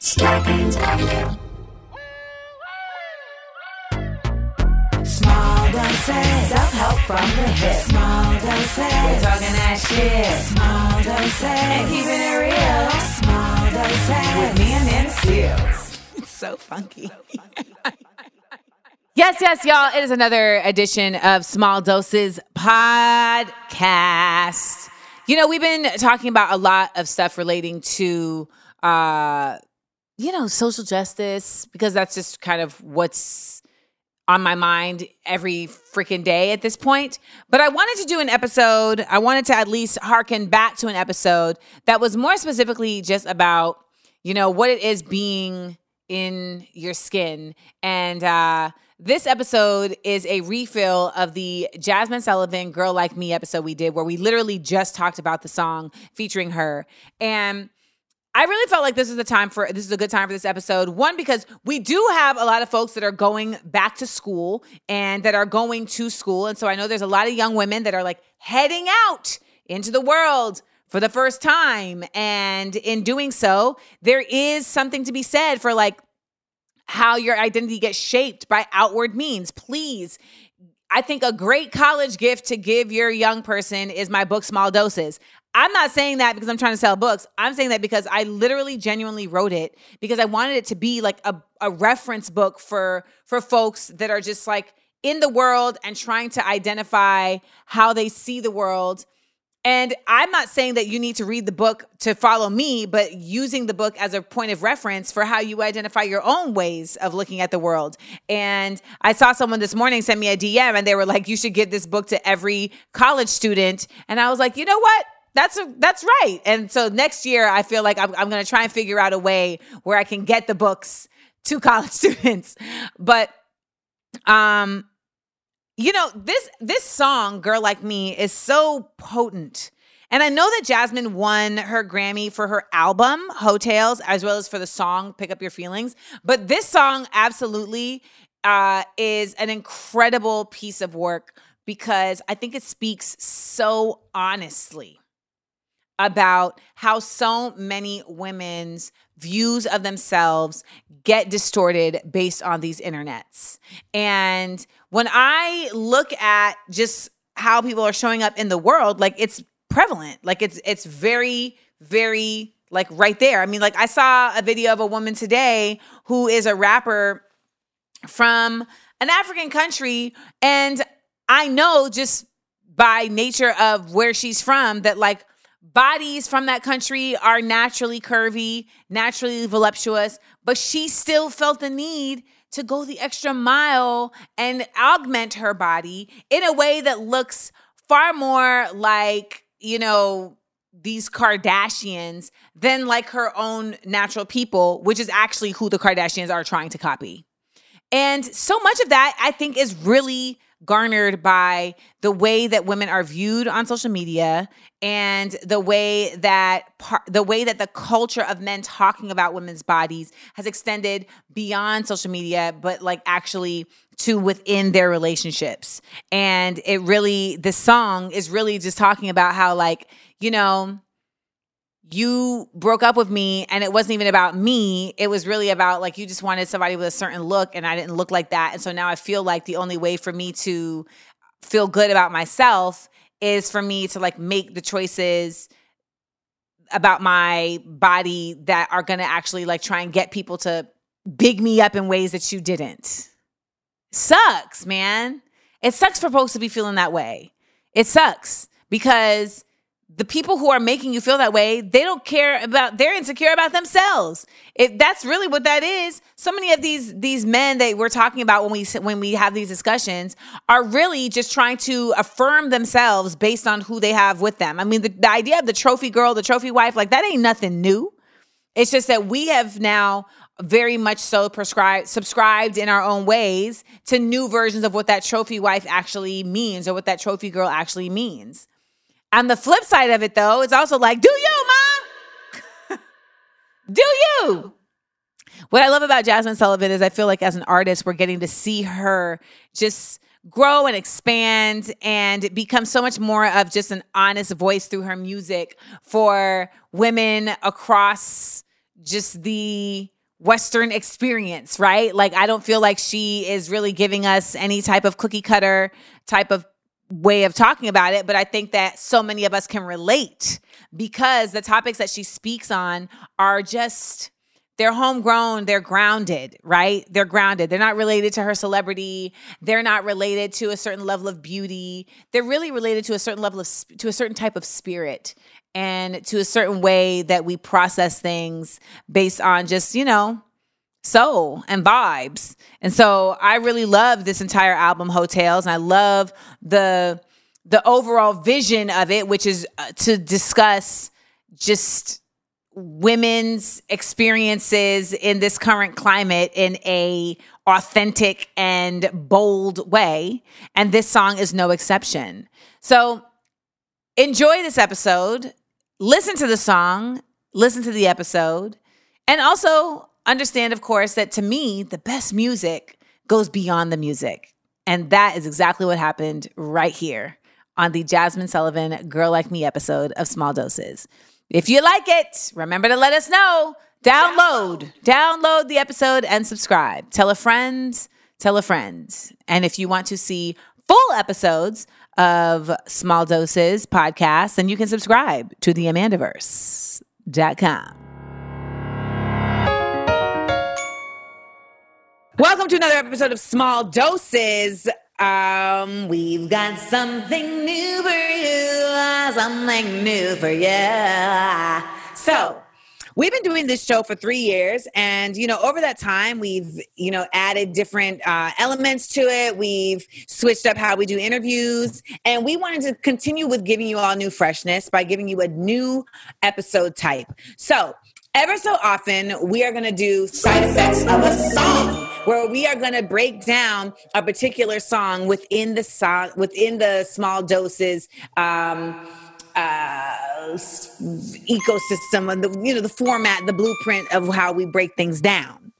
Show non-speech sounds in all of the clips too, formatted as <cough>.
Scarpins Avenue. Small doses. Self-help from the hip. Small doses. We're talking that shit. Small doses. And keeping it real. Small doses. With me Amanda Seales. It's so funky. <laughs> Yes, yes, y'all. It is another edition of Small Doses Podcast. You know, we've been talking about a lot of stuff relating to uh, you know, social justice, because that's just kind of what's on my mind every freaking day at this point. But I wanted to do an episode, I wanted to at least harken back to an episode that was more specifically just about, you know, what it is being in your skin. And uh this episode is a refill of the Jazmine Sullivan Girl Like Me episode we did, where we literally just talked about the song featuring her. And I really felt like this is the time for this is a good time for this episode. One, because we do have a lot of folks that are going back to school and that are going to school. And so I know there's a lot of young women that are like heading out into the world for the first time. And in doing so, there is something to be said for like how your identity gets shaped by outward means. Please, I think a great college gift to give your young person is my book, Small Doses. I'm not saying that because I'm trying to sell books. I'm saying that because I literally genuinely wrote it because I wanted it to be like a, a reference book for for folks that are just like in the world and trying to identify how they see the world and I'm not saying that you need to read the book to follow me, but using the book as a point of reference for how you identify your own ways of looking at the world. And I saw someone this morning send me a DM and they were like, you should give this book to every college student. And I was like, you know what? That's a, that's right. And so next year, I feel like I'm, I'm going to try and figure out a way where I can get the books to <laughs> college students. But um, you know this this song girl like me is so potent and i know that Jazmine won her grammy for her album Heaux Tales, as well as for the song pick up your feelings but this song absolutely uh, is an incredible piece of work because i think it speaks so honestly about how so many women's views of themselves get distorted based on these internets. And when I look at just how people are showing up in the world, like it's prevalent. Like it's it's very very like right there. I mean, like I saw a video of a woman today who is a rapper from an African country and I know just by nature of where she's from that like bodies from that country are naturally curvy, naturally voluptuous, but she still felt the need to go the extra mile and augment her body in a way that looks far more like, you know, these Kardashians than like her own natural people, which is actually who the Kardashians are trying to copy. And so much of that, I think, is really garnered by the way that women are viewed on social media and the way that par- the way that the culture of men talking about women's bodies has extended beyond social media but like actually to within their relationships. And it really the song is really just talking about how like you know you broke up with me and it wasn't even about me. It was really about like you just wanted somebody with a certain look and i didn't look like that. And so now i feel like the only way for me to feel good about myself is for me to like make the choices about my body that are going to actually like try and get people to big me up in ways that you didn't. Sucks man. It sucks for folks to be feeling that way. It sucks because the people who are making you feel that way, they don't care about they're insecure about themselves. If that's really what that is, so many of these these men that we're talking about when we when we have these discussions are really just trying to affirm themselves based on who they have with them. I mean, the, the idea of the trophy girl, the trophy wife, like that ain't nothing new. It's just that we have now very much so prescribed subscribed in our own ways to new versions of what that trophy wife actually means or what that trophy girl actually means. On the flip side of it though, it's also like, do you, mom? <laughs> do you? What I love about Jazmine Sullivan is I feel like as an artist, we're getting to see her just grow and expand and become so much more of just an honest voice through her music for women across just the Western experience, right? Like, I don't feel like she is really giving us any type of cookie cutter type of way of talking about it, but I think that so many of us can relate because the topics that she speaks on are just they're homegrown, they're grounded, right? They're grounded. They're not related to her celebrity. They're not related to a certain level of beauty. They're really related to a certain level of to a certain type of spirit and to a certain way that we process things based on just, you know, soul and vibes. And so I really love this entire album Heaux Tales and I love the the overall vision of it which is uh, to discuss just women's experiences in this current climate in a authentic and bold way and this song is no exception. So enjoy this episode, listen to the song, listen to the episode, and also understand of course that to me the best music goes beyond the music. And that is exactly what happened right here on the Jazmine Sullivan Girl Like Me episode of Small Doses. If you like it, remember to let us know. Download, download the episode and subscribe. Tell a friend, tell a friend. And if you want to see full episodes of Small Doses podcast, then you can subscribe to the Amandaverse.com. Welcome to another episode of Small Doses. Um, we've got something new for you, something new for you. So, we've been doing this show for three years and you know over that time we've you know added different uh, elements to it we've switched up how we do interviews and we wanted to continue with giving you all new freshness by giving you a new episode type so ever so often we are going to do side effects of a song where we are going to break down a particular song within the song within the small doses um, uh, ecosystem and the you know the format the blueprint of how we break things down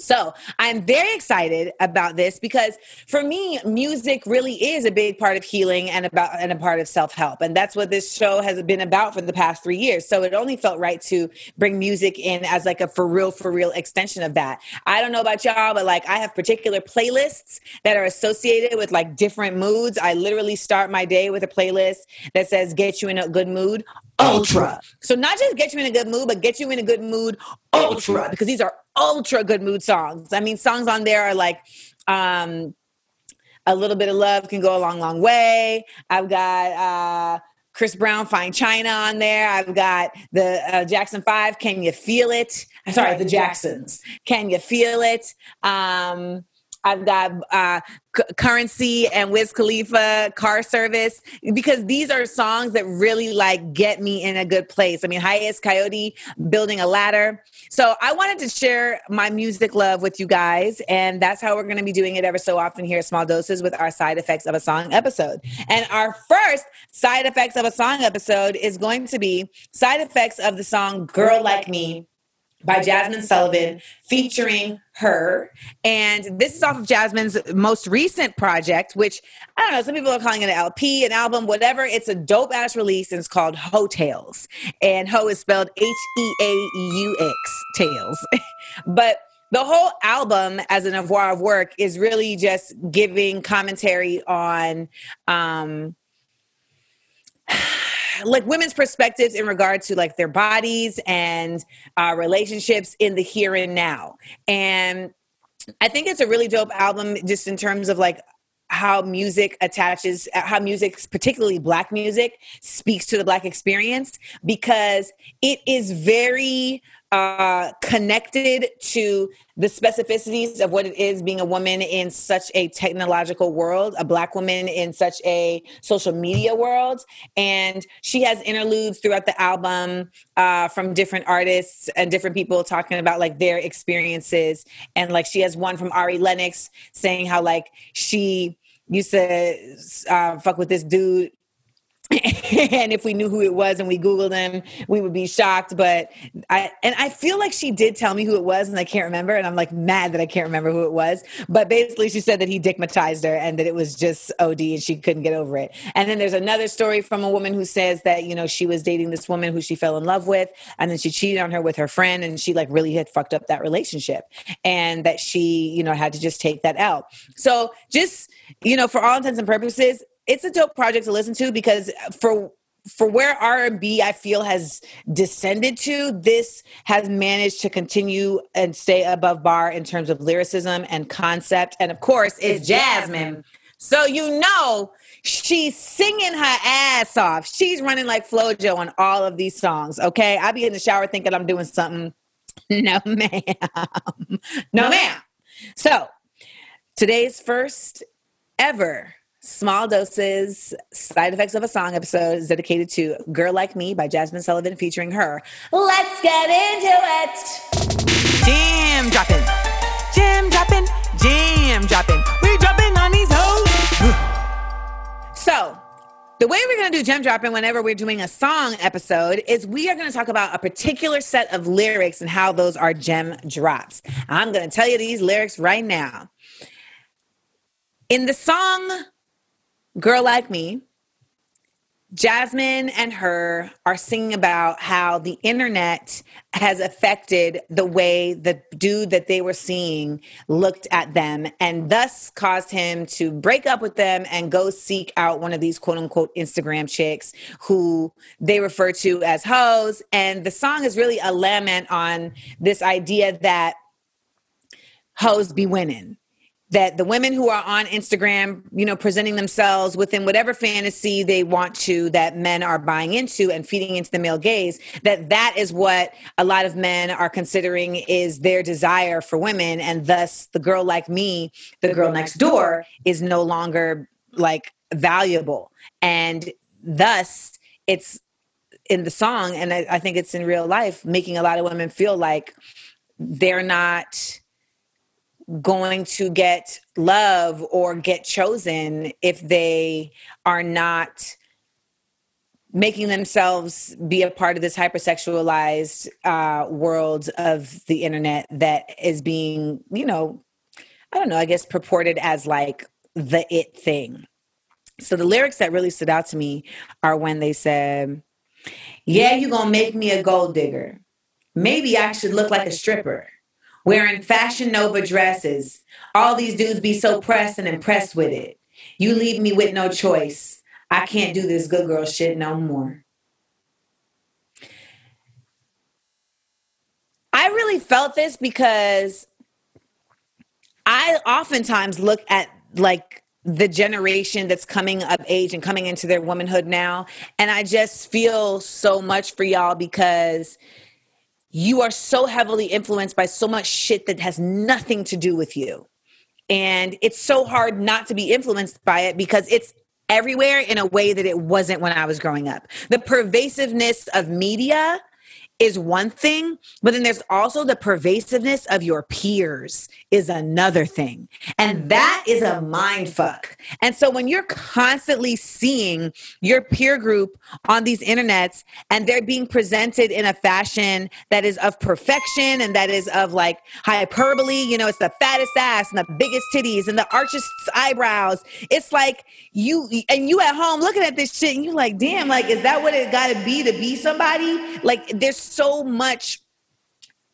so I'm very excited about this because for me, music really is a big part of healing and about and a part of self-help. And that's what this show has been about for the past three years. So it only felt right to bring music in as like a for real, for real extension of that. I don't know about y'all, but like I have particular playlists that are associated with like different moods. I literally start my day with a playlist that says get you in a good mood ultra. So not just get you in a good mood, but get you in a good mood ultra because these are ultra good mood songs. I mean, songs on there are like um a little bit of love can go a long, long way. I've got uh Chris Brown, Fine China on there. I've got the uh, Jackson Five. Can you feel it? Sorry, the Jacksons. Can you feel it? Um, I've got uh, C- Curren$y and Wiz Khalifa, Car Service, because these are songs that really like get me in a good place. I mean, Hiatus Kaiyote Building a Ladder. So I wanted to share my music love with you guys, and that's how we're going to be doing it ever so often here at Small Doses with our Side Effects of a Song episode. And our first Side Effects of a Song episode is going to be Side Effects of the song Girl Like Me by Jazmine Sullivan featuring her. And this is off of Jazmine's most recent project, which I don't know, some people are calling it an LP, an album, whatever. It's a dope ass release and it's called Heaux Tales. And Ho is spelled H E A U X, Tales. <laughs> but the whole album as an oeuvre of work is really just giving commentary on um like women's perspectives in regard to like their bodies and uh, relationships in the here and now. And I think it's a really dope album just in terms of like how music attaches how music particularly black music speaks to the black experience because it is very uh, connected to the specificities of what it is being a woman in such a technological world, a black woman in such a social media world. And she has interludes throughout the album uh, from different artists and different people talking about like their experiences. And like she has one from Ari Lennox saying how like she used to uh, fuck with this dude <laughs> and if we knew who it was and we googled him we would be shocked. But i and i feel like she did tell me who it was and i can't remember. And i'm like mad that i can't remember who it was. But basically she said that he dickmatized her and that it was just od and she couldn't get over it. And then there's another story from a woman who says that you know she was dating this woman who she fell in love with and then she cheated on her with her friend and she like really had fucked up that relationship and that she you know had to just take that out. So just you know for all intents and purposes it's a dope project to listen to because for for where R&B I feel has descended to, this has managed to continue and stay above bar in terms of lyricism and concept. And of course, it's Jazmine. So you know she's singing her ass off. She's running like Flojo on all of these songs. Okay. I be in the shower thinking I'm doing something. <laughs> No, ma'am. <laughs> No, ma'am. So today's first ever Small Doses Side Effects of a Song episode is dedicated to Girl Like Me by Jazmine Sullivan featuring her. Let's get into it. Gem dropping, gem dropping, gem dropping. We dropping on these hoes. <sighs> so, the way we're going to do gem dropping whenever we're doing a song episode is we are going to talk about a particular set of lyrics and how those are gem drops. I'm going to tell you these lyrics right now. In the song Girl Like Me, Jazmine and H.E.R. are singing about how the internet has affected the way the dude that they were seeing looked at them and thus caused him to break up with them and go seek out one of these quote unquote Instagram chicks who they refer to as hoes. And the song is really a lament on this idea that hoes be winning that the women who are on Instagram, you know, presenting themselves within whatever fantasy they want to that men are buying into and feeding into the male gaze, that that is what a lot of men are considering is their desire for women and thus the girl like me, the girl next door is no longer like valuable. And thus it's in the song and I, I think it's in real life making a lot of women feel like they're not going to get love or get chosen if they are not making themselves be a part of this hypersexualized uh, world of the internet that is being, you know, I don't know, I guess purported as like the it thing. So the lyrics that really stood out to me are when they said, Yeah, you're gonna make me a gold digger. Maybe I should look like a stripper wearing fashion nova dresses. All these dudes be so pressed and impressed with it. You leave me with no choice. I can't do this good girl shit no more. I really felt this because I oftentimes look at like the generation that's coming of age and coming into their womanhood now. And I just feel so much for y'all because you are so heavily influenced by so much shit that has nothing to do with you. And it's so hard not to be influenced by it because it's everywhere in a way that it wasn't when I was growing up. The pervasiveness of media is one thing, but then there's also the pervasiveness of your peers is another thing. And mm. that is a mind fuck. And so when you're constantly seeing your peer group on these internets and they're being presented in a fashion that is of perfection and that is of like hyperbole, you know, it's the fattest ass and the biggest titties and the archest eyebrows. It's like you and you at home looking at this shit and you're like, damn, like, is that what it gotta be to be somebody? Like there's so much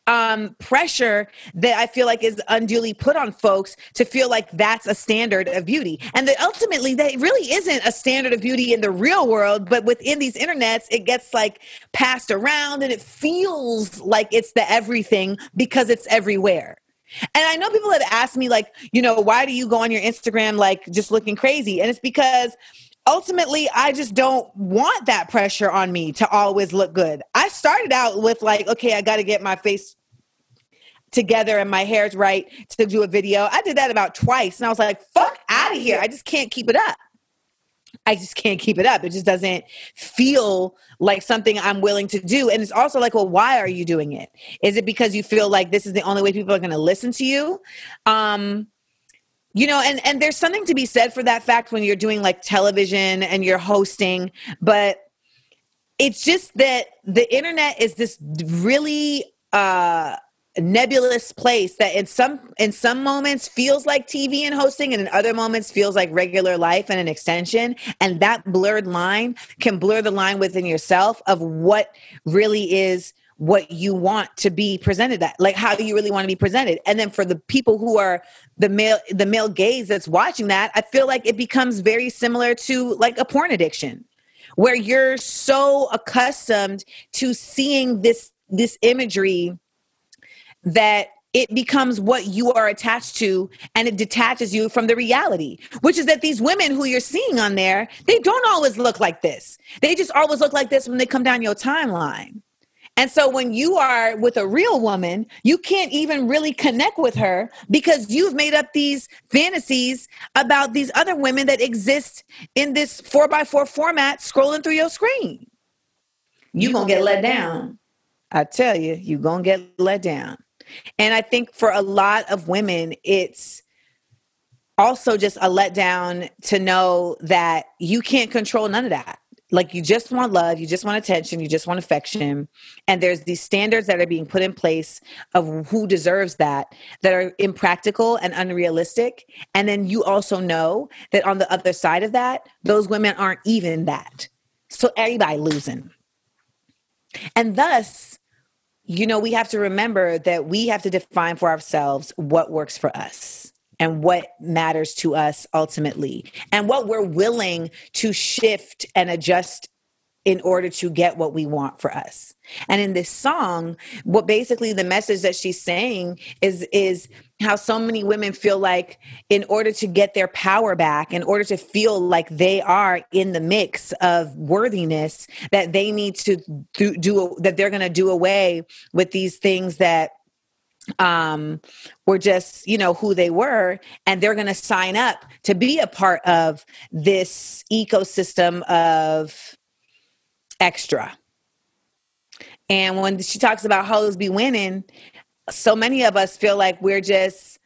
um, pressure that I feel like is unduly put on folks to feel like that's a standard of beauty. And that ultimately, that really isn't a standard of beauty in the real world, but within these internets, it gets like passed around and it feels like it's the everything because it's everywhere. And I know people have asked me, like, you know, why do you go on your Instagram like just looking crazy? And it's because ultimately I just don't want that pressure on me to always look good. I started out with like, okay, I got to get my face together and my hair's right to do a video. I did that about twice and I was like, fuck out of here. I just can't keep it up. I just can't keep it up. It just doesn't feel like something I'm willing to do. And it's also like, well, why are you doing it? Is it because you feel like this is the only way people are going to listen to you? Um, you know, and and there's something to be said for that fact when you're doing like television and you're hosting, but it's just that the internet is this really uh nebulous place that in some in some moments feels like TV and hosting and in other moments feels like regular life and an extension. And that blurred line can blur the line within yourself of what really is what you want to be presented at like how do you really want to be presented. And then for the people who are the male the male gaze that's watching that i feel like it becomes very similar to like a porn addiction where you're so accustomed to seeing this this imagery that it becomes what you are attached to and it detaches you from the reality which is that these women who you're seeing on there they don't always look like this. They just always look like this when they come down your timeline and so when you are with a real woman, you can't even really connect with her because you've made up these fantasies about these other women that exist in this four by four format scrolling through your screen. You're gonna get let down. I tell you, you're gonna get let down. And I think for a lot of women, it's also just a letdown to know that you can't control none of that. Like you just want love, you just want attention, you just want affection. And there's these standards that are being put in place of who deserves that that are impractical and unrealistic. And then you also know that on the other side of that, those women aren't even that. So everybody losing. And thus, you know, we have to remember that we have to define for ourselves what works for us and what matters to us ultimately and what we're willing to shift and adjust in order to get what we want for us. And in this song, what basically the message that she's saying is is how so many women feel like in order to get their power back, in order to feel like they are in the mix of worthiness, that they need to do, do that they're going to do away with these things that um were just you know who they were and they're going to sign up to be a part of this ecosystem of extra. And when she talks about hoes be winning so many of us feel like we're just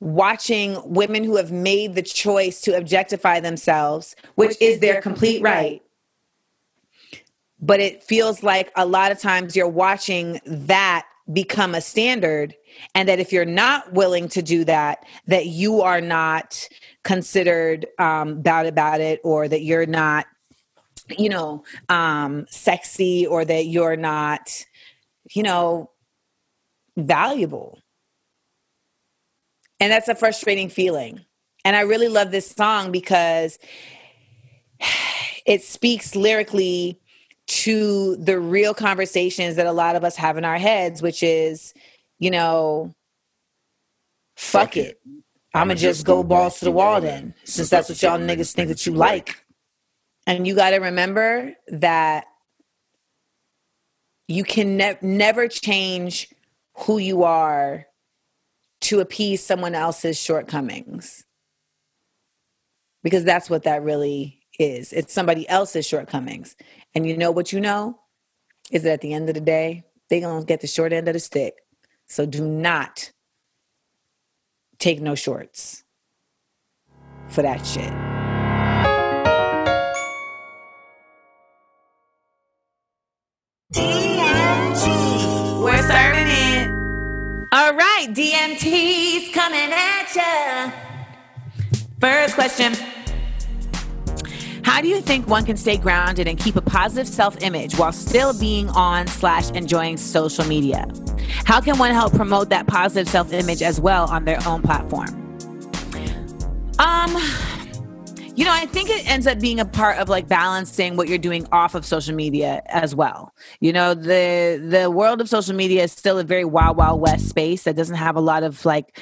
watching women who have made the choice to objectify themselves which is their complete right. But it feels like a lot of times you're watching that become a standard and that if you're not willing to do that that you are not considered um, bad about it or that you're not you know um, sexy or that you're not you know valuable. And that's a frustrating feeling. And i really love this song because <sighs> it speaks lyrically to the real conversations that a lot of us have in our heads, which is, you know, fuck, fuck it. it. I'm gonna just go balls to the wall then, since that's what y'all niggas think that you like. And you got to remember that you can ne- never change who you are to appease someone else's shortcomings. Because that's what that really is. It's somebody else's shortcomings. And you know what you know is that at the end of the day, they're going to get the short end of the stick. So do not take no shorts for that shit. DMT. We're serving it. All right, DMT's coming at ya. First question. How do you think one can stay grounded and keep a positive self image while still being on slash enjoying social media? How can one help promote that positive self image as well on their own platform? Um, you know, I think it ends up being a part of like balancing what you're doing off of social media as well. You know, the the world of social media is still a very wild wild west space that doesn't have a lot of like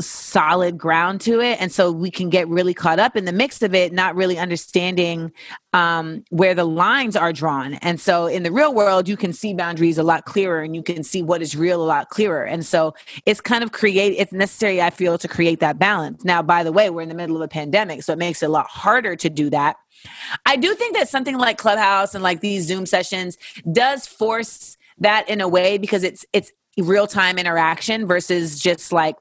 solid ground to it. And so we can get really caught up in the mix of it not really understanding um, where the lines are drawn. And so in the real world you can see boundaries a lot clearer and you can see what is real a lot clearer. And so it's kind of create it's necessary i feel to create that balance. Now by the way we're in the middle of a pandemic so it makes it a lot harder to do that. I do think that something like clubhouse and like these zoom sessions does force that in a way because it's it's real time interaction versus just like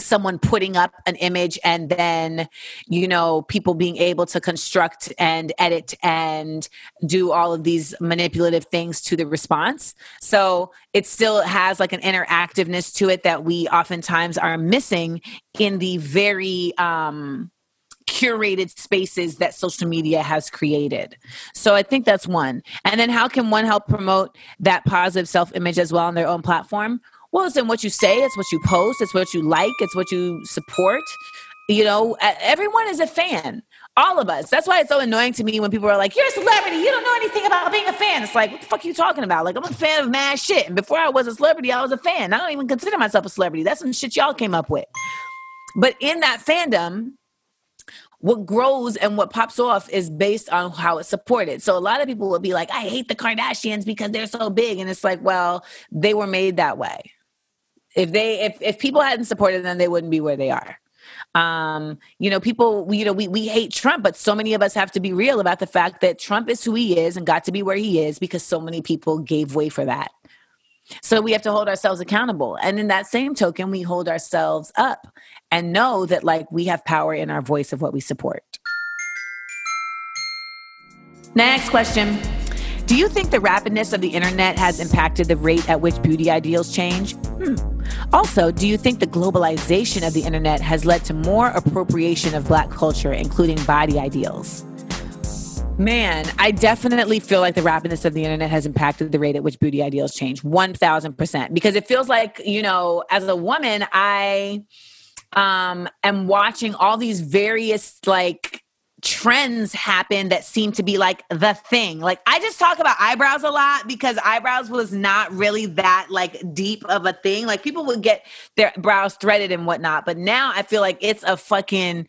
someone putting up an image and then you know people being able to construct and edit and do all of these manipulative things to the response so it still has like an interactiveness to it that we oftentimes are missing in the very um curated spaces that social media has created. So I think that's one. And then how can one help promote that positive self image as well on their own platform? Well, it's in what you say, it's what you post, it's what you like, it's what you support. You know, everyone is a fan. All of us. That's why it's so annoying to me when people are like, You're a celebrity. You don't know anything about being a fan. It's like, What the fuck are you talking about? Like, I'm a fan of mad shit. And before I was a celebrity, I was a fan. I don't even consider myself a celebrity. That's some shit y'all came up with. But in that fandom, what grows and what pops off is based on how it's supported. So a lot of people will be like, I hate the Kardashians because they're so big. And it's like, well, they were made that way. If they if if people hadn't supported them, they wouldn't be where they are. Um, you know, people, you know, we, we hate Trump, but so many of us have to be real about the fact that Trump is who he is and got to be where he is because so many people gave way for that. So we have to hold ourselves accountable. And in that same token, we hold ourselves up and know that like we have power in our voice of what we support. Next question. Do you think the rapidness of the internet has impacted the rate at which beauty ideals change? Hmm. Also, do you think the globalization of the internet has led to more appropriation of black culture, including body ideals? Man, I definitely feel like the rapidness of the internet has impacted the rate at which beauty ideals change 1000% because it feels like, you know, as a woman, I um am watching all these various like trends happen that seem to be like the thing. Like I just talk about eyebrows a lot because eyebrows was not really that like deep of a thing. Like people would get their brows threaded and whatnot, but now I feel like it's a fucking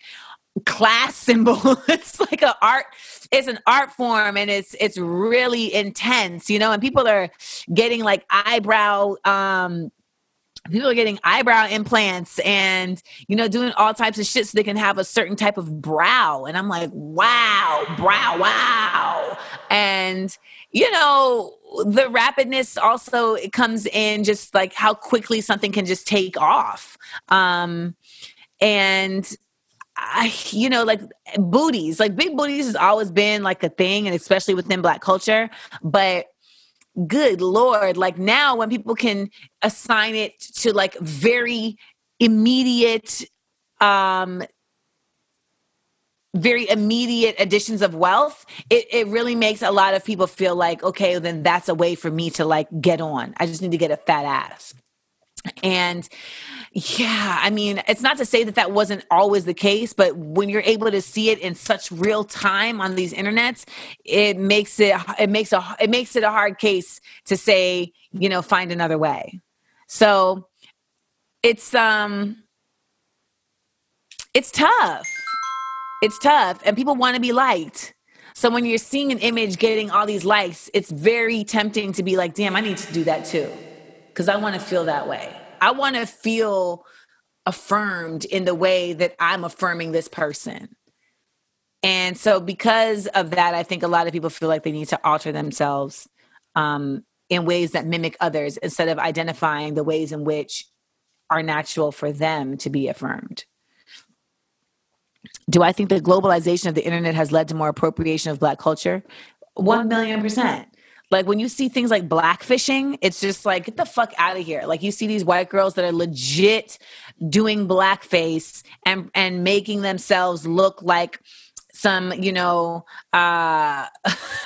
class <laughs> symbol. it's like an art it's an art form and it's it's really intense, you know, and people are getting like eyebrow um people are getting eyebrow implants and you know doing all types of shit so they can have a certain type of brow. And i'm like wow brow wow. And you know the rapidness also it comes in just like how quickly something can just take off. Um and I, you know, like booties, like big booties has always been like a thing, and especially within Black culture. But good Lord, like now when people can assign it to like very immediate, um, very immediate additions of wealth, it, it really makes a lot of people feel like, okay, then that's a way for me to like get on. I just need to get a fat ass. And yeah, I mean, it's not to say that that wasn't always the case, but when you're able to see it in such real time on these internets, it makes it it makes a it makes it a hard case to say, you know, find another way. So it's um it's tough. It's tough and people want to be liked. So when you're seeing an image getting all these likes, it's very tempting to be like, "Damn, I need to do that too." Cuz I want to feel that way. I want to feel affirmed in the way that I'm affirming this person. And so, because of that, I think a lot of people feel like they need to alter themselves um, in ways that mimic others instead of identifying the ways in which are natural for them to be affirmed. Do I think the globalization of the internet has led to more appropriation of Black culture? One million percent. Like when you see things like blackfishing, it's just like, get the fuck out of here. Like you see these white girls that are legit doing blackface and and making themselves look like some, you know, uh, <laughs>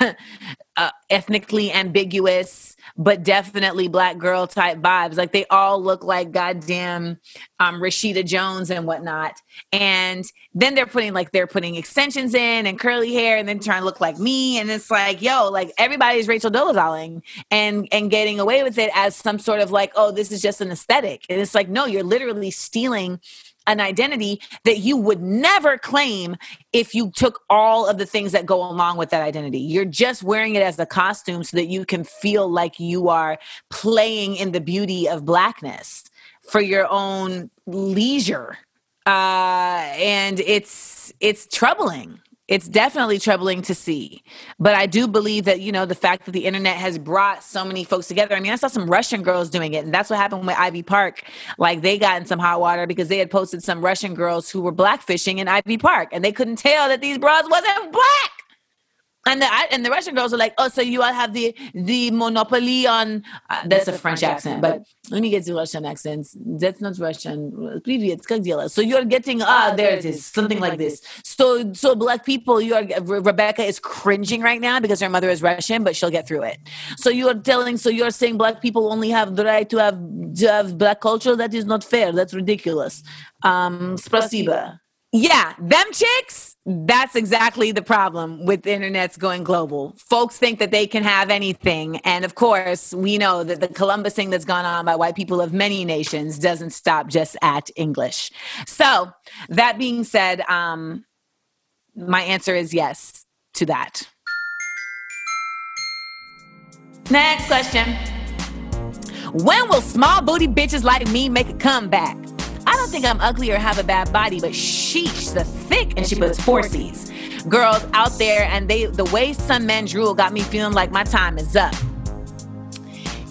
uh ethnically ambiguous but definitely black girl type vibes. Like they all look like goddamn um, Rashida Jones and whatnot. And then they're putting like they're putting extensions in and curly hair and then trying to look like me. And it's like, yo, like everybody's Rachel Dolezalling and and getting away with it as some sort of like, oh, this is just an aesthetic. And it's like, no, you're literally stealing an identity that you would never claim if you took all of the things that go along with that identity. You're just wearing it as a costume so that you can feel like you are playing in the beauty of blackness for your own leisure. Uh, and it's it's troubling it's definitely troubling to see. But I do believe that, you know, the fact that the internet has brought so many folks together. I mean, I saw some Russian girls doing it, and that's what happened with Ivy Park. Like they got in some hot water because they had posted some Russian girls who were blackfishing in Ivy Park, and they couldn't tell that these bras wasn't black And the and the Russian girls are like, oh, so you all have the the monopoly on. Uh, that's a French accent, but let me get the Russian accents. That's not Russian. Привет, как дела? So you're getting ah, there it is, something like this. So so black people, you are Rebecca is cringing right now because her mother is Russian, but she'll get through it. So you are telling, so you're saying black people only have the right to have to have black culture. That is not fair. That's ridiculous. Um, спасибо. Yeah, them chicks, that's exactly the problem with the internet's going global. Folks think that they can have anything. And of course, we know that the Columbus thing that's gone on by white people of many nations doesn't stop just at English. So, that being said, um, my answer is yes to that. Next question. When will small booty bitches like me make a comeback? Don't think I'm ugly or have a bad body, but sheesh, the thick, and she puts four C's. Girls out there, and they the way some men drool got me feeling like my time is up.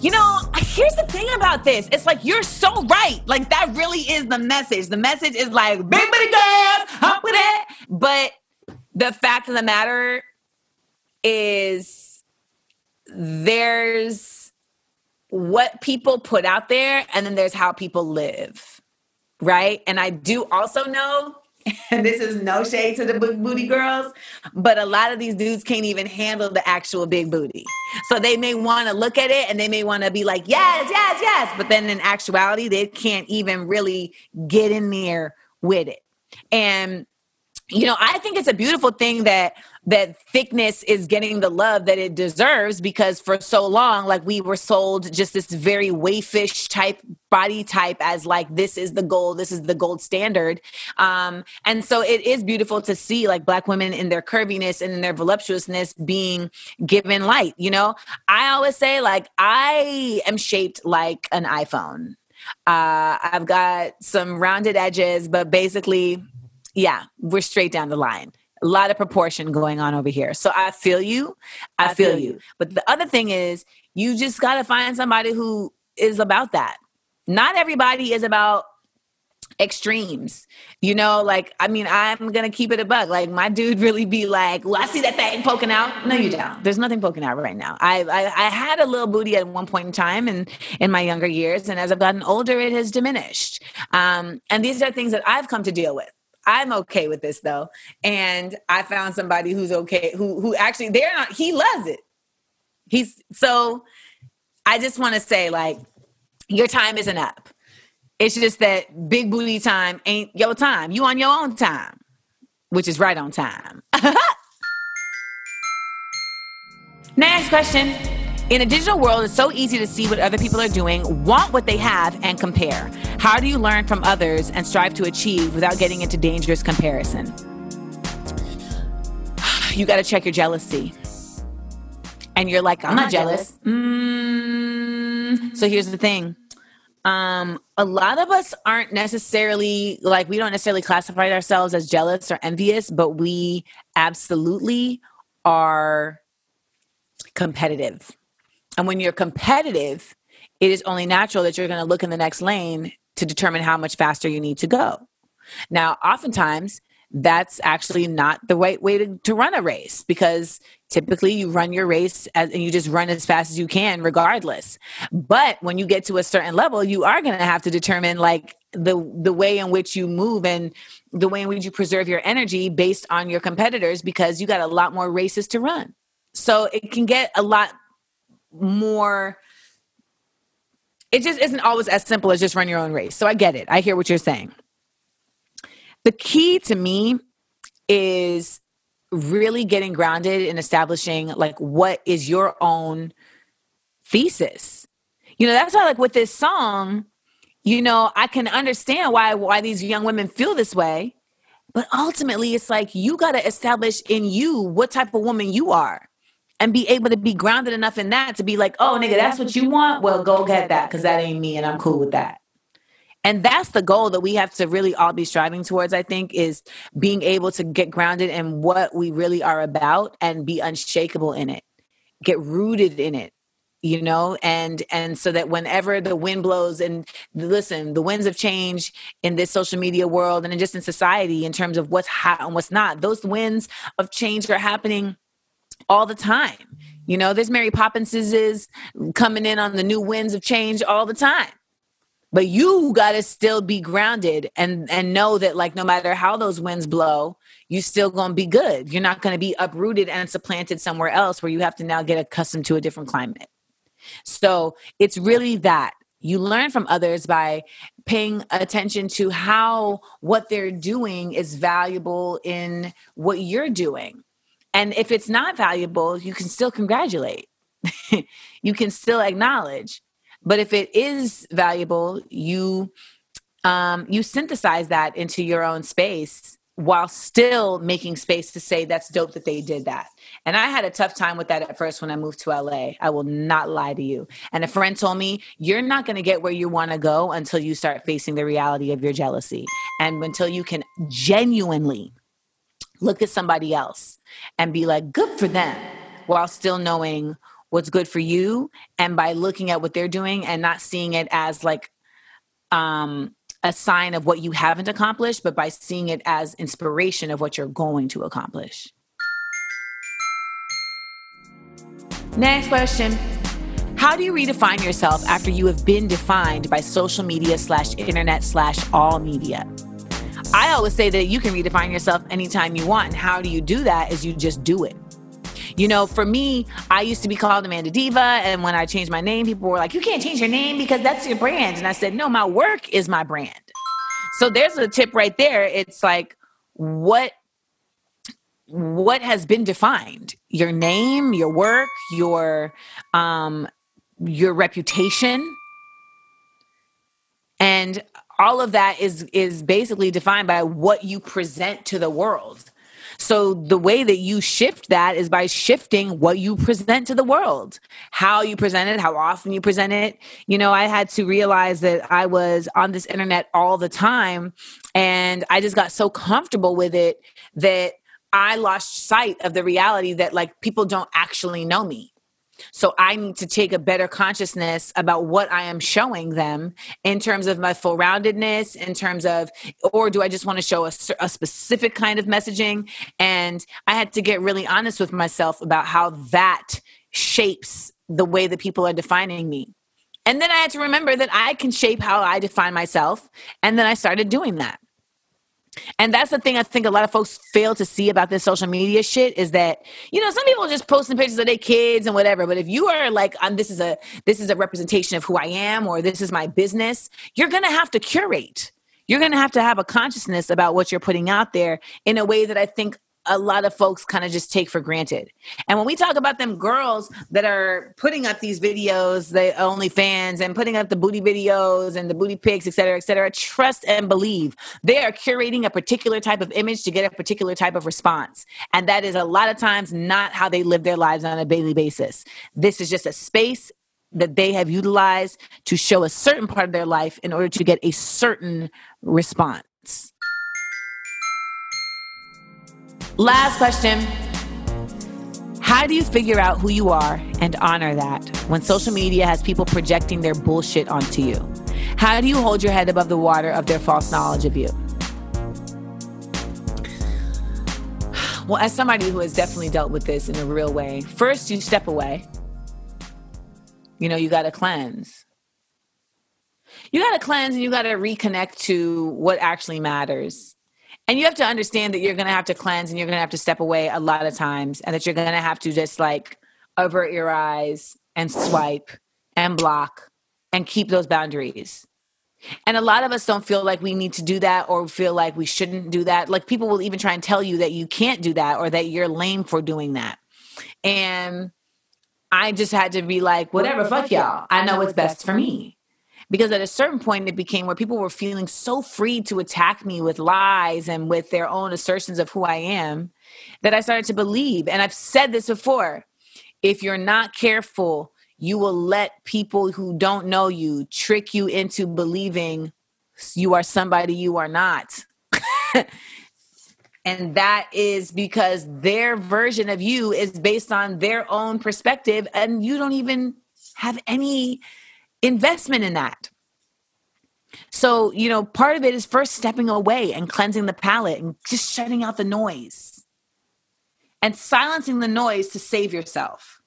You know, here's the thing about this. It's like you're so right. Like that really is the message. The message is like big booty girls, up with it. But the fact of the matter is there's what people put out there and then there's how people live right? And I do also know, <laughs> and this is no shade to the big booty girls, but a lot of these dudes can't even handle the actual big booty. So they may want to look at it and they may want to be like, yes, yes, yes. But then in actuality, they can't even really get in there with it. And you know, I think it's a beautiful thing that that thickness is getting the love that it deserves because for so long like we were sold just this very waifish type body type as like this is the goal, this is the gold standard. Um and so it is beautiful to see like black women in their curviness and in their voluptuousness being given light you know? I always say like i am shaped like an iphone. Uh i've got some rounded edges but basically yeah, we're straight down the line. A lot of proportion going on over here. So I feel you. I, feel, you. But the other thing is, you just got to find somebody who is about that. Not everybody is about extremes. You know, like I mean, I'm gonna keep it a bug. Like my dude really be like, "Well, I see that thing poking out." No, you don't. There's nothing poking out right now. I, I I had a little booty at one point in time, and in my younger years, and as I've gotten older, it has diminished. Um, and these are things that I've come to deal with. I'm okay with this though. And I found somebody who's okay, who who actually they're not, he loves it. He's so I just want to say, like, your time isn't up. It's just that big booty time ain't your time. You on your own time, which is right on time. <laughs> Next question. In a digital world, it's so easy to see what other people are doing, want what they have, and compare. How do you learn from others and strive to achieve without getting into dangerous comparison? <sighs> You got to check your jealousy. And you're like, I'm, I'm not, not, jealous. jealous. Mm. So here's the thing. Um, a lot of us aren't necessarily like we don't necessarily classify ourselves as jealous or envious, but we absolutely are competitive and when you're competitive, it is only natural that you're going to look in the next lane to determine how much faster you need to go. Now, oftentimes, that's actually not the right way to, to run a race because typically you run your race as, and you just run as fast as you can regardless but when you get to a certain level you are going to have to determine like the the way in which you move and the way in which you preserve your energy based on your competitors because you got a lot more races to run so it can get a lot more it just isn't always as simple as just run your own race. So I get it. I hear what you're saying. The key to me is really getting grounded in establishing like what is your own thesis. You know, that's why like with this song, you know, I can understand why why these young women feel this way. But ultimately, it's like you got to establish in you what type of woman you are and be able to be grounded enough in that to be like, oh, nigga, that's what you want. Well, go get that because that ain't me and I'm cool with that. And that's the goal that we have to really all be striving towards, I think, is being able to get grounded in what we really are about and be unshakable in it, get rooted in it you know and and so that whenever the wind blows and listen the winds of change in this social media world and just in society in terms of what's hot and what's not those winds of change are happening all the time. You know there's mary poppinses is coming in on the new winds of change all the time. But you got to still be grounded and and know that like no matter how those winds blow you still going to be good. You're not going to be uprooted and supplanted somewhere else where you have to now get accustomed to a different climate. So it's really that. You learn from others by paying attention to how what they're doing is valuable in what you're doing. And if it's not valuable, you can still congratulate. <laughs> you can still acknowledge. But if it is valuable, you um, you synthesize that into your own space while still making space to say that's dope that they did that. And I had a tough time with that at first when I moved to LA. I will not lie to you. And a friend told me, You're not going to get where you want to go until you start facing the reality of your jealousy and until you can genuinely look at somebody else and be like, Good for them, while still knowing what's good for you. And by looking at what they're doing and not seeing it as like, um, a sign of what you haven't accomplished, but by seeing it as inspiration of what you're going to accomplish. Next question. How do you redefine yourself after you have been defined by social media slash internet slash all media? I always say that you can redefine yourself anytime you want. And how do you do that is you just do it. You know, for me, I used to be called Amanda Diva. And when I changed my name, people were like, you can't change your name because that's your brand. And I said, no, my work is my brand. So there's a tip right there. It's like, what what has been defined your name your work your um your reputation and all of that is is basically defined by what you present to the world so the way that you shift that is by shifting what you present to the world, how you present it, how often you present it. You know, I had to realize that I was on this internet all the time and I just got so comfortable with it that I lost sight of the reality that like people don't actually know me. So I need to take a better consciousness about what I am showing them in terms of my full roundedness, in terms of, or do I just want to show a, a, specific kind of messaging? And I had to get really honest with myself about how that shapes the way that people are defining me. And then I had to remember that I can shape how I define myself. And then I started doing that. And that's the thing I think a lot of folks fail to see about this social media shit is that you know some people just posting pictures of their kids and whatever. But if you are like, um, this is a this is a representation of who I am or this is my business, you're gonna have to curate. You're gonna have to have a consciousness about what you're putting out there in a way that I think a lot of folks kind of just take for granted. And when we talk about them girls that are putting up these videos, the OnlyFans and putting up the booty videos and the booty pics, et cetera, et cetera, trust and believe they are curating a particular type of image to get a particular type of response. And that is a lot of times not how they live their lives on a daily basis. This is just a space that they have utilized to show a certain part of their life in order to get a certain response. Last question. How do you figure out who you are and honor that when social media has people projecting their bullshit onto you? How do you hold your head above the water of their false knowledge of you? Well, as somebody who has definitely dealt with this in a real way, first you step away. You know, you got to cleanse. You got to cleanse and you got to reconnect to what actually matters and you have to understand that you're going to have to cleanse and you're going to have to step away a lot of times and that you're going to have to just like avert your eyes and swipe and block and keep those boundaries. And a lot of us don't feel like we need to do that or feel like we shouldn't do that. Like people will even try and tell you that you can't do that or that you're lame for doing that. And I just had to be like, whatever, fuck y'all. I know what's best for me. Because at a certain point, it became where people were feeling so free to attack me with lies and with their own assertions of who I am that I started to believe. And I've said this before if you're not careful, you will let people who don't know you trick you into believing you are somebody you are not. <laughs> and that is because their version of you is based on their own perspective, and you don't even have any investment in that. So, you know, part of it is first stepping away and cleansing the palate and just shutting out the noise and silencing the noise to save yourself.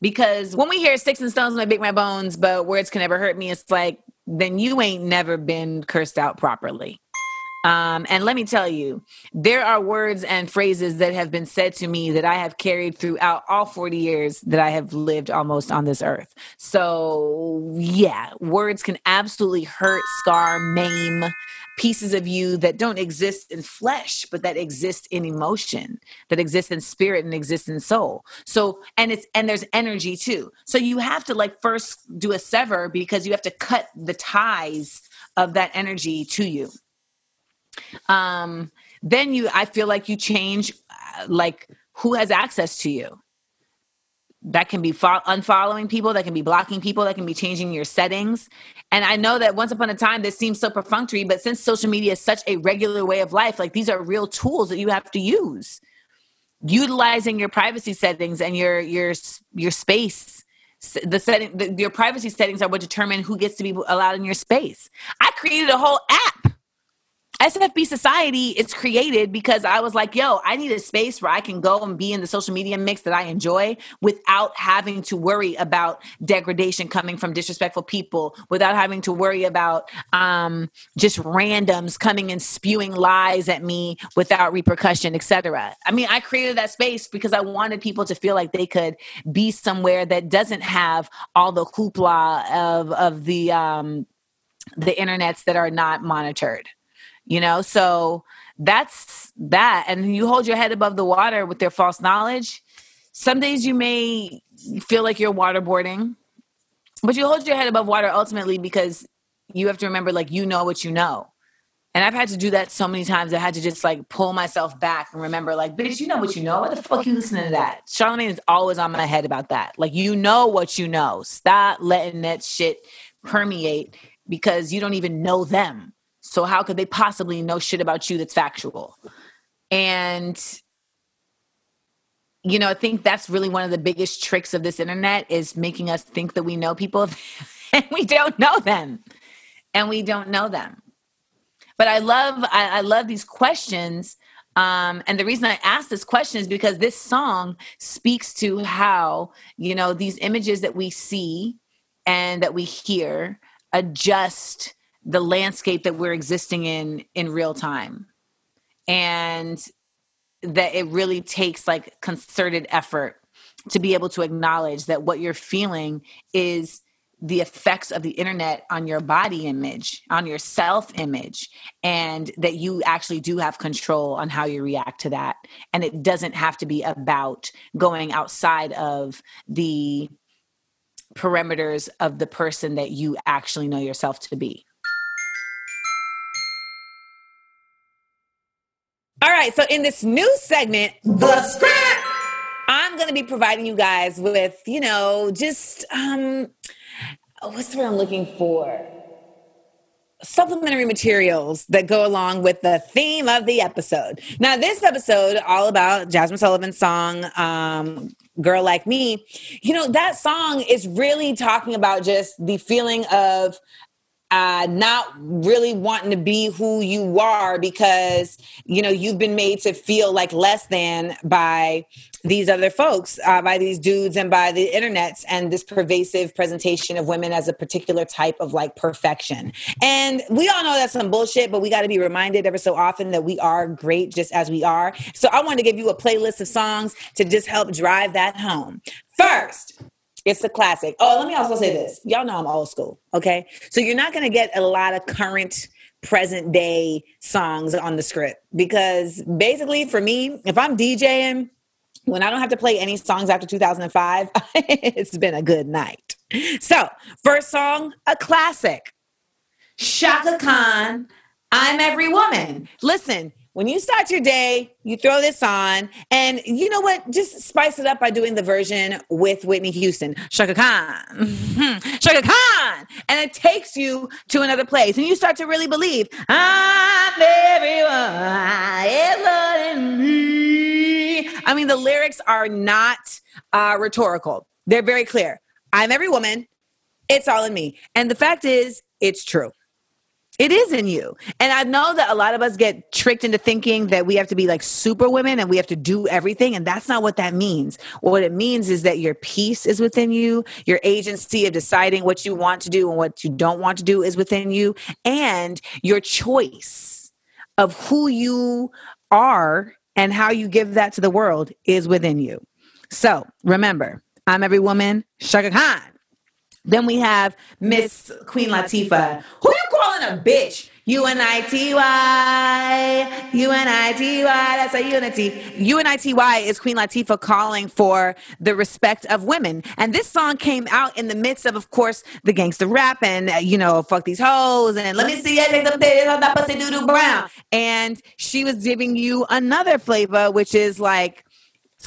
Because when we hear sticks and stones might break my bones, but words can never hurt me, it's like, then you ain't never been cursed out properly. Um, and let me tell you, there are words and phrases that have been said to me that I have carried throughout all 40 years that I have lived almost on this earth. So, yeah, words can absolutely hurt, scar, maim pieces of you that don't exist in flesh, but that exist in emotion, that exist in spirit and exist in soul. So, and it's, and there's energy too. So you have to like first do a sever because you have to cut the ties of that energy to you um, then you i feel like you change uh, like who has access to you. That can be fo- unfollowing people that can be blocking people that can be changing your settings. And i know that once upon a time this seems so perfunctory but since social media is such a regular way of life like these are real tools that you have to use. Utilizing your privacy settings and your your your space. The setting the, your privacy settings are what determine who gets to be allowed in your space. I created a whole app SFB Society is created because I was like, yo, I need a space where I can go and be in the social media mix that I enjoy without having to worry about degradation coming from disrespectful people, without having to worry about um, just randoms coming and spewing lies at me without repercussion, etc. I mean, I created that space because I wanted people to feel like they could be somewhere that doesn't have all the hoopla of of the um, the internets that are not monitored you know so that's that and you hold your head above the water with their false knowledge some days you may feel like you're waterboarding but you hold your head above water ultimately because you have to remember like you know what you know and I've had to do that so many times. I had to just like pull myself back and remember, like, bitch, you know what you know. What the fuck you listening to that? Charlamagne is always on my head about that. Like, you know what you know. Stop letting that shit permeate because you don't even know them. So how could they possibly know shit about you that's factual? And you know, I think that's really one of the biggest tricks of this internet is making us think that we know people <laughs> and we don't know them. And we don't know them. But I love I, I love these questions. Um, and the reason I ask this question is because this song speaks to how, you know, these images that we see and that we hear adjust the landscape that we're existing in in real time and that it really takes like concerted effort to be able to acknowledge that what you're feeling is the effects of the internet on your body image, on your self image, and that you actually do have control on how you react to that. And it doesn't have to be about going outside of the parameters of the person that you actually know yourself to be. All right, so in this new segment, the script, I'm going to be providing you guys with, you know, just um what's the word I'm looking for? Supplementary materials that go along with the theme of the episode. Now, this episode, all about Jazmine Sullivan's song, um, Girl Like Me, you know, that song is really talking about just the feeling of uh, not really wanting to be who you are because you know you've been made to feel like less than by these other folks uh, by these dudes and by the internets and this pervasive presentation of women as a particular type of like perfection. And we all know that's some bullshit but we got to be reminded ever so often that we are great just as we are. So i want to give you a playlist of songs to just help drive that home. First It's a classic. Oh, let me also say this. Y'all know I'm old school, okay? So you're not going to get a lot of current present day songs on the script because basically for me, if I'm DJing, when I don't have to play any songs after 2005, <laughs> it's been a good night. So, first song, a classic. Chaka Khan, I'm Every Woman. Listen, when you start your day, you throw this on, and you know what? Just spice it up by doing the version with Whitney Houston, Chaka Khan, <laughs> Chaka Khan, and it takes you to another place, and you start to really believe I'm everyone, everyone me. I mean, the lyrics are not uh, rhetorical; they're very clear. I'm every woman. It's all in me, and the fact is, it's true. It is in you. And I know that a lot of us get tricked into thinking that we have to be like super women and we have to do everything. And that's not what that means. What it means is that your peace is within you, your agency of deciding what you want to do and what you don't want to do is within you, and your choice of who you are and how you give that to the world is within you. So remember, I'm every woman, Chaka Khan. Then we have Miss Queen Latifah. Who you calling a bitch? U-N-I-T-Y, U-N-I-T-Y, that's a unity. U-N-I-T-Y is Queen Latifah calling for the respect of women. And this song came out in the midst of, of course, the gangster rap and, uh, you know, fuck these hoes and let me see you take titties on that pussy doo-doo brown. And she was giving you another flavor, which is like,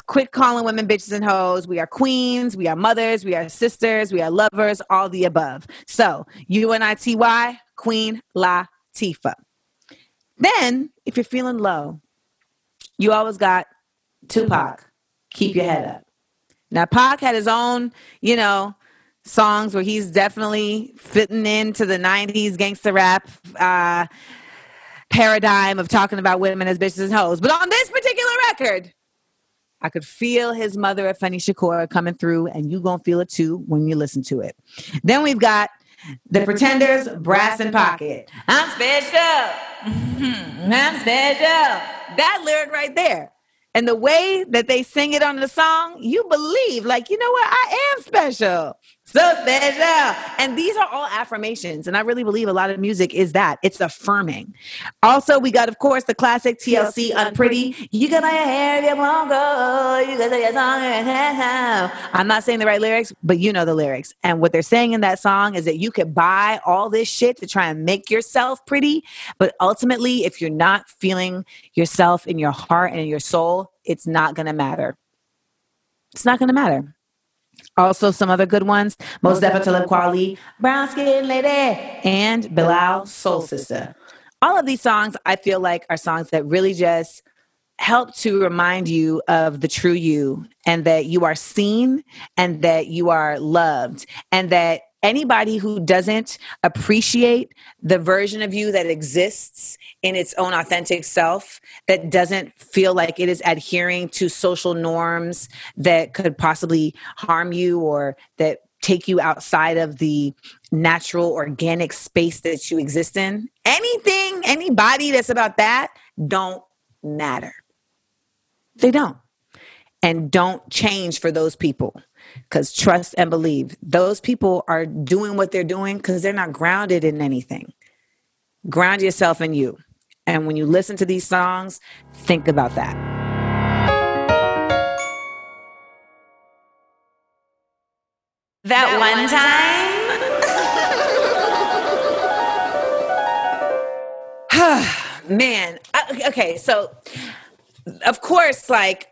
quit calling women bitches and hoes. We are queens, we are mothers, we are sisters, we are lovers, all the above. So, U-N-I-T-Y, Queen Latifah. Then, if you're feeling low, you always got Tupac. Keep your head up. Now, Pac had his own, you know, songs where he's definitely fitting into the 90s gangster rap uh, paradigm of talking about women as bitches and hoes. But on this particular record, I could feel his mother, at Afeni Shakur, coming through, and you gonna feel it too when you listen to it. Then we've got the Pretenders, Brass in Pocket. I'm special. <laughs> I'm special. That lyric right there. And the way that they sing it on the song, you believe, like, you know what? I am special so special. And these are all affirmations. And I really believe a lot of music is that it's affirming. Also, we got, of course, the classic TLC Unpretty. You can buy your hair if you want go. You can say your song. I'm not saying the right lyrics, but you know the lyrics. And what they're saying in that song is that you could buy all this shit to try and make yourself pretty. But ultimately, if you're not feeling yourself in your heart and in your soul, it's not going to matter. It's not going to matter. Also, some other good ones: Mos Def Talib Kweli, Brown Skin Lady, and Bilal Soul Sister. All of these songs, I feel like, are songs that really just help to remind you of the true you and that you are seen and that you are loved and that anybody who doesn't appreciate the version of you that exists in its own authentic self that doesn't feel like it is adhering to social norms that could possibly harm you or that take you outside of the natural organic space that you exist in. Anything anybody that's about that don't matter. They don't. And don't change for those people. Because trust and believe those people are doing what they're doing because they're not grounded in anything. Ground yourself in you and when you listen to these songs, think about that. That, that one time. <sighs> Man, okay, so of course, like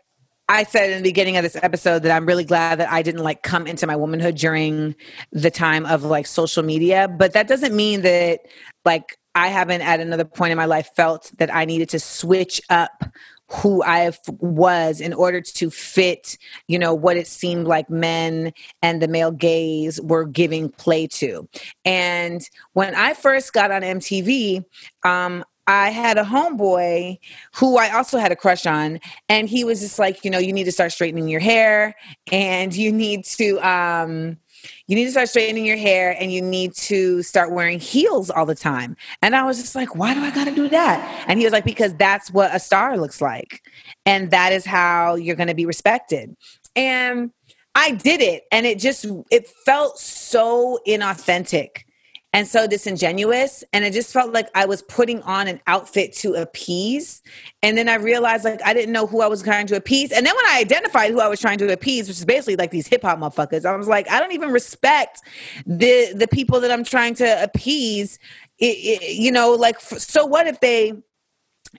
I said in the beginning of this episode that I'm really glad that I didn't like come into my womanhood during the time of like social media, but that doesn't mean that like I haven't at another point in my life felt that I needed to switch up who I was in order to fit, you know, what it seemed like men and the male gaze were giving play to. And when I first got on MTV, um, I had a homeboy who I also had a crush on, and he was just like, you know, you need to start straightening your hair, and you need to, um, you need to start straightening your hair and you need to start wearing heels all the time. And I was just like, why do I got to do that? And he was like, because that's what a star looks like. And that is how you're going to be respected. And I did it and it just it felt so inauthentic and so disingenuous and it just felt like I was putting on an outfit to appease. And then I realized like I didn't know who I was trying to appease. And then when I identified who I was trying to appease which is basically like these hip hop motherfuckers I was like I don't even respect the the people that I'm trying to appease. It, it, you know like so what if they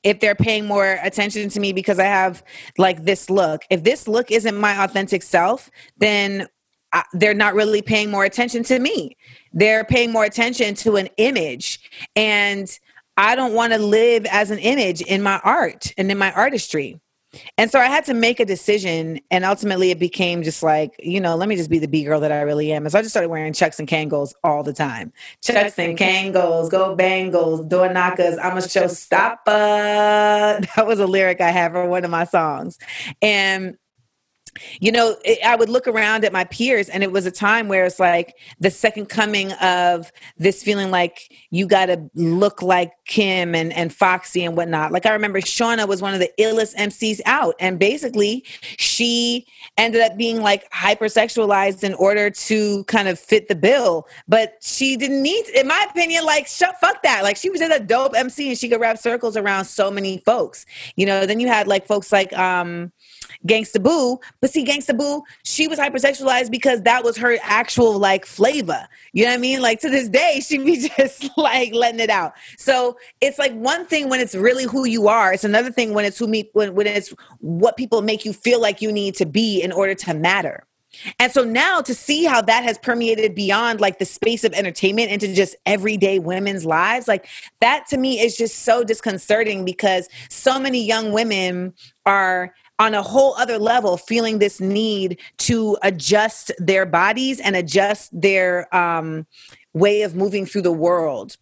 if they're paying more attention to me because I have like this look. If this look isn't my authentic self, then I, they're not really paying more attention to me. They're paying more attention to an image. And I don't want to live as an image in my art and in my artistry. And so I had to make a decision, and ultimately it became just like, you know, let me just be the B girl that I really am. And so I just started wearing Chucks and Kangols all the time. Chucks and Kangols, go bangles, door knockers, I'm a showstopper. <laughs> That was a lyric I have for one of my songs. And you know, it, I would look around at my peers, and it was a time where it's like the second coming of this feeling like you got to look like Kim and, and Foxy and whatnot. Like, I remember Shawnna was one of the illest MCs out, and basically, she ended up being like hypersexualized in order to kind of fit the bill. But she didn't need, in my opinion, like, shut, fuck that. Like, she was just a dope MC and she could rap circles around so many folks. You know, then you had like folks like, um, Gangsta Boo. But see, Gangsta Boo, she was hypersexualized because that was her actual like flavor. You know what I mean? Like to this day, she be <laughs> just like letting it out. So it's like one thing when it's really who you are. It's another thing when it's who me when, when it's what people make you feel like you need to be in order to matter. And so now to see how that has permeated beyond like the space of entertainment into just everyday women's lives, like that to me is just so disconcerting because so many young women are on a whole other level feeling this need to adjust their bodies and adjust their um, way of moving through the world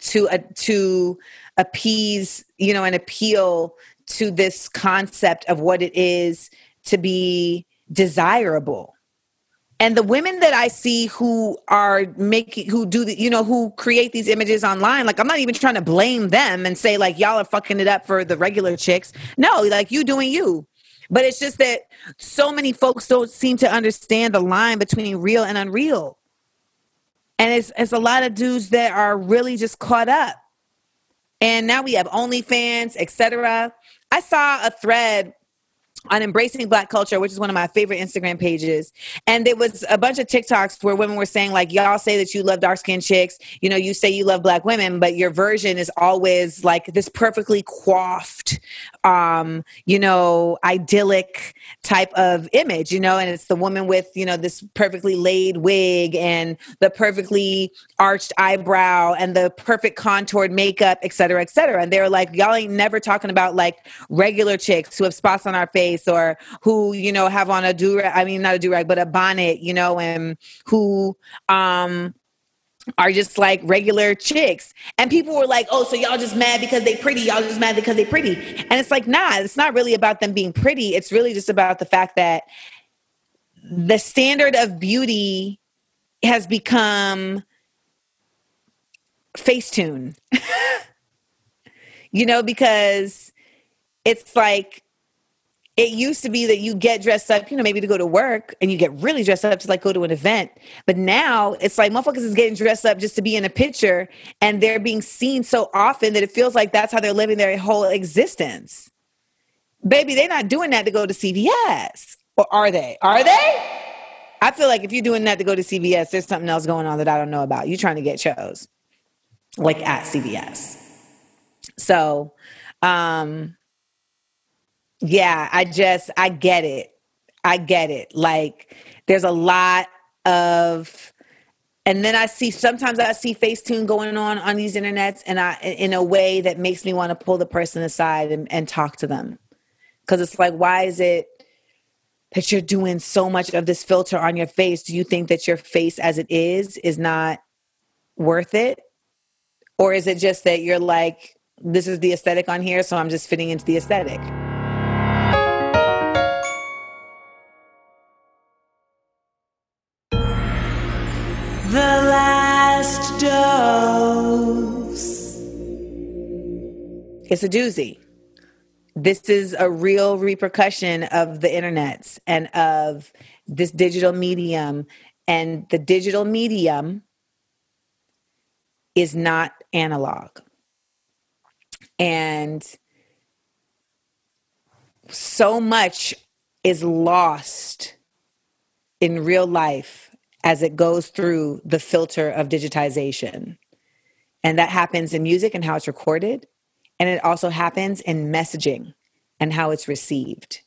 to uh, to appease you know and appeal to this concept of what it is to be desirable and the women that i see who are making who do the, you know who create these images online like i'm not even trying to blame them and say like y'all are fucking it up for the regular chicks. No like you doing you. But it's just that so many folks don't seem to understand the line between real and unreal. And it's it's a lot of dudes that are really just caught up. And now we have onlyfans etc i saw a thread on embracing black culture which is one of my favorite instagram pages. And there was a bunch of tiktoks where women were saying like y'all say that you love dark skinned chicks. You know you say you love black women but your version is always like this perfectly coiffed um you know idyllic type of image you know? And it's the woman with you know this perfectly laid wig and the perfectly arched eyebrow and the perfect contoured makeup et cetera et cetera. And they're like y'all ain't never talking about like regular chicks who have spots on our face face or who you know have on a do I mean not a do rag but a bonnet you know and who um are just like regular chicks. And people were like, oh, so y'all just mad because they pretty. Y'all just mad because they pretty. And it's like, nah, it's not really about them being pretty. It's really just about the fact that the standard of beauty has become Facetune. <laughs> you know, because it's like it used to be that you get dressed up, you know, maybe to go to work and you get really dressed up to like go to an event. But now it's like motherfuckers is getting dressed up just to be in a picture and they're being seen so often that it feels like that's how they're living their whole existence. Baby, they're not doing that to go to CVS. Or are they? Are they? I feel like if you're doing that to go to CVS, there's something else going on that I don't know about. You're trying to get shows like at CVS. So, um, yeah, I just I get it. I get it. Like there's a lot of and then I see sometimes I see Facetune going on on these internets and I in a way that makes me want to pull the person aside and, and talk to them. Cause it's like, why is it that you're doing so much of this filter on your face? Do you think that your face as it is is not worth it? Or is it just that you're like, this is the aesthetic on here, so I'm just fitting into the aesthetic? It's a doozy. This is a real repercussion of the internets and of this digital medium, and the digital medium is not analog. And so much is lost in real life as it goes through the filter of digitization. And that happens in music and how it's recorded. And it also happens in messaging and how it's received.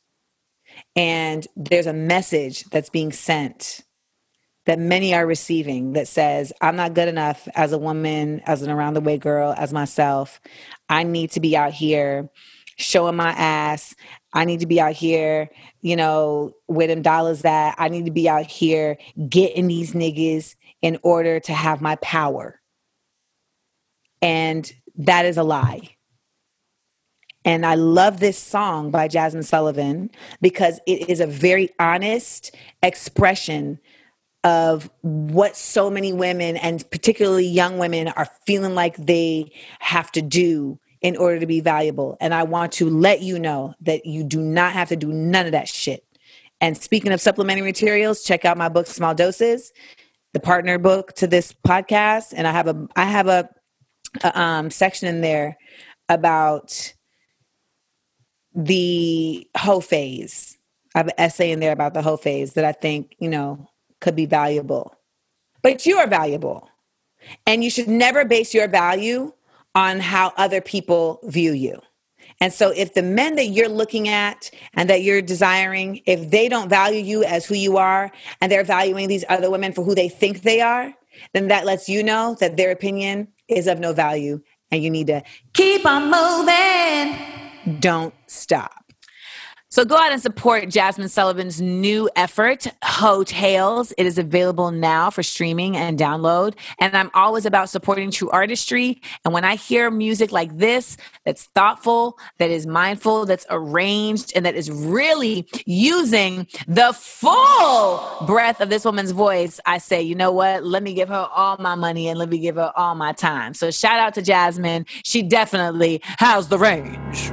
And there's a message that's being sent that many are receiving that says, I'm not good enough as a woman, as an around the way girl, as myself. I need to be out here showing my ass. I need to be out here, you know, where them dollars at. I need to be out here getting these niggas in order to have my power. And that is a lie. And I love this song by Jazmine Sullivan because it is a very honest expression of what so many women and particularly young women are feeling like they have to do in order to be valuable. And I want to let you know that you do not have to do none of that shit. And speaking of supplementary materials, check out my book Small Doses, the partner book to this podcast, and I have a I have a, a um, section in there about the hoe phase. I have an essay in there about the hoe phase that I think, you know, could be valuable. But you are valuable. And you should never base your value on how other people view you. And so if the men that you're looking at and that you're desiring, if they don't value you as who you are and they're valuing these other women for who they think they are, then that lets you know that their opinion is of no value and you need to keep on moving. Don't stop. So go out and support Jazmine Sullivan's new effort, Heaux Tales. It is available now for streaming and download. And I'm always about supporting true artistry. And when I hear music like this, that's thoughtful, that is mindful, that's arranged, and that is really using the full breath of this woman's voice, I say, you know what? Let me give her all my money and let me give her all my time. So shout out to Jazmine. She definitely has the range.